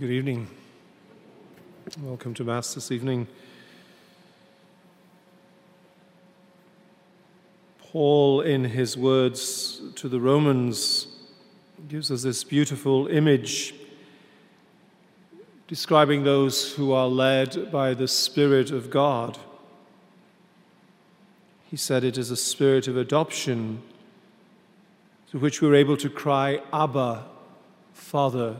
Good evening. Welcome to Mass this evening. Paul, in his words to the Romans, gives us this beautiful image describing those who are led by the Spirit of God. He said it is a spirit of adoption through which we're able to cry, Abba, Father.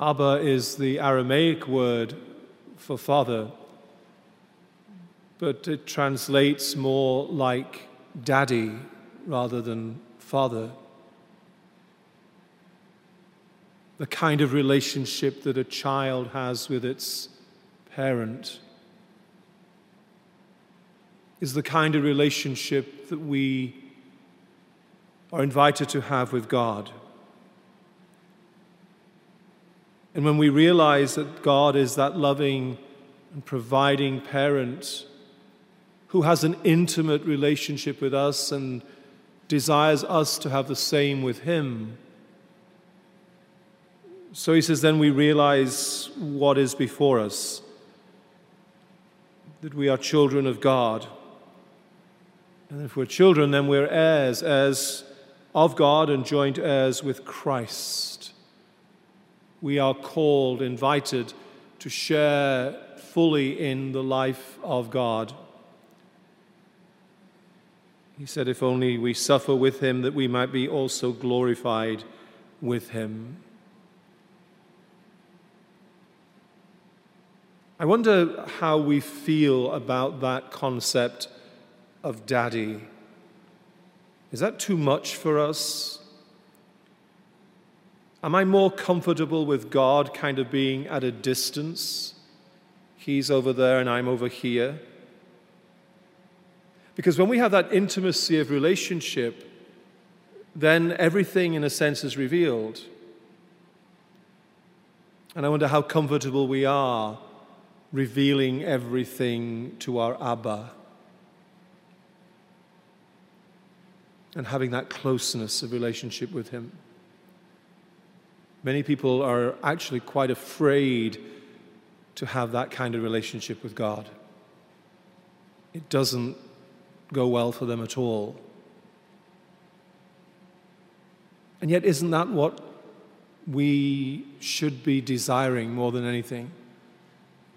Abba is the Aramaic word for father, but it translates more like daddy rather than father. The kind of relationship that a child has with its parent is the kind of relationship that we are invited to have with God. And when we realize that God is that loving and providing parent who has an intimate relationship with us and desires us to have the same with Him. So he says, then we realize what is before us that we are children of God. And if we're children, then we're heirs, heirs of God and joint heirs with Christ we are called, invited to share fully in the life of God. He said, If only we suffer with him, that we might be also glorified with him. I wonder how we feel about that concept of daddy. Is that too much for us? Am I more comfortable with God kind of being at a distance? He's over there and I'm over here. Because when we have that intimacy of relationship, then everything in a sense is revealed. And I wonder how comfortable we are revealing everything to our Abba and having that closeness of relationship with Him. Many people are actually quite afraid to have that kind of relationship with God. It doesn't go well for them at all. And yet, isn't that what we should be desiring more than anything?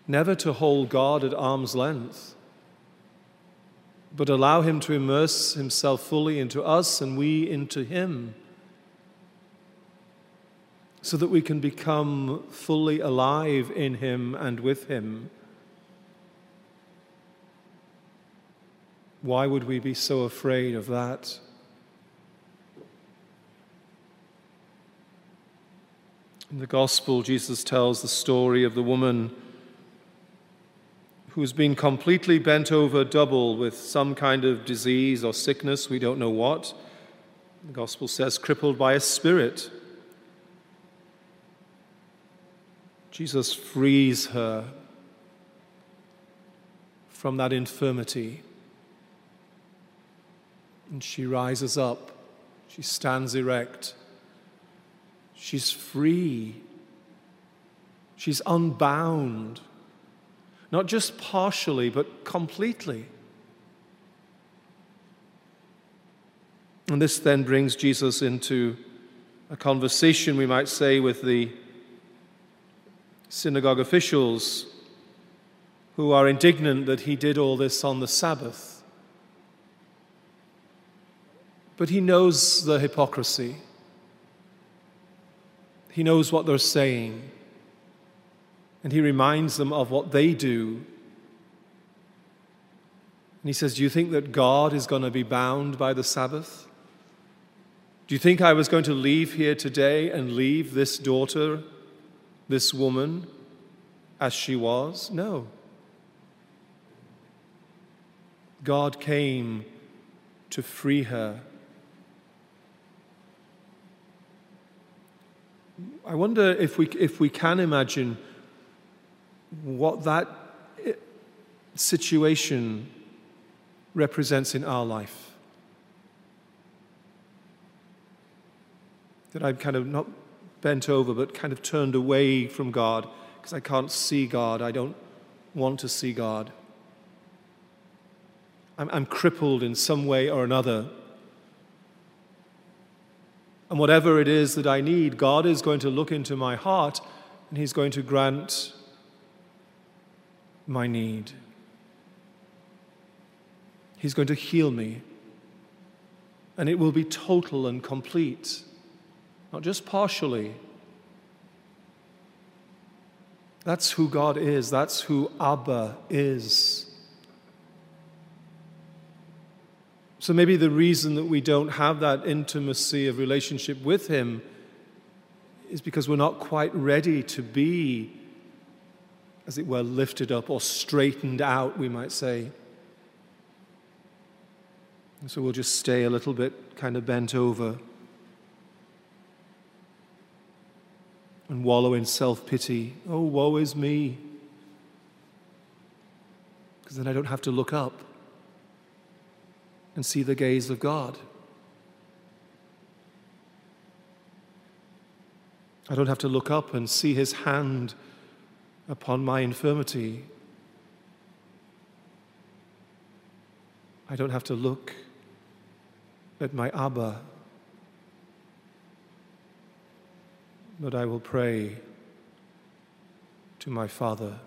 Never to hold God at arm's length, but allow Him to immerse Himself fully into us and we into Him so that we can become fully alive in Him and with Him. Why would we be so afraid of that? In the Gospel, Jesus tells the story of the woman who's been completely bent over double with some kind of disease or sickness, we don't know what. The Gospel says, crippled by a spirit. Jesus frees her from that infirmity. And she rises up. She stands erect. She's free. She's unbound. Not just partially, but completely. And this then brings Jesus into a conversation, we might say, with the synagogue officials who are indignant that he did all this on the Sabbath. But he knows the hypocrisy. He knows what they're saying. And he reminds them of what they do. And he says, Do you think that God is going to be bound by the Sabbath? Do you think I was going to leave here today and leave this daughter this woman as she was? No. God came to free her. I wonder if we, if we can imagine what that eh, situation represents in our life. that I'm kind of not bent over, but kind of turned away from God because I can't see God. I don't want to see God. I'm, I'm crippled in some way or another. And whatever it is that I need, God is going to look into my heart and He's going to grant my need. He's going to heal me. And it will be total and complete, not just partially. That's who God is. That's who Abba is. So maybe the reason that we don't have that intimacy of relationship with Him is because we're not quite ready to be, as it were, lifted up or straightened out, we might say. And so we'll just stay a little bit kind of bent over and wallow in self pity. Oh, woe is me. Because then I don't have to look up and see the gaze of God. I don't have to look up and see his hand upon my infirmity. I don't have to look at my Abba, but I will pray to my Father.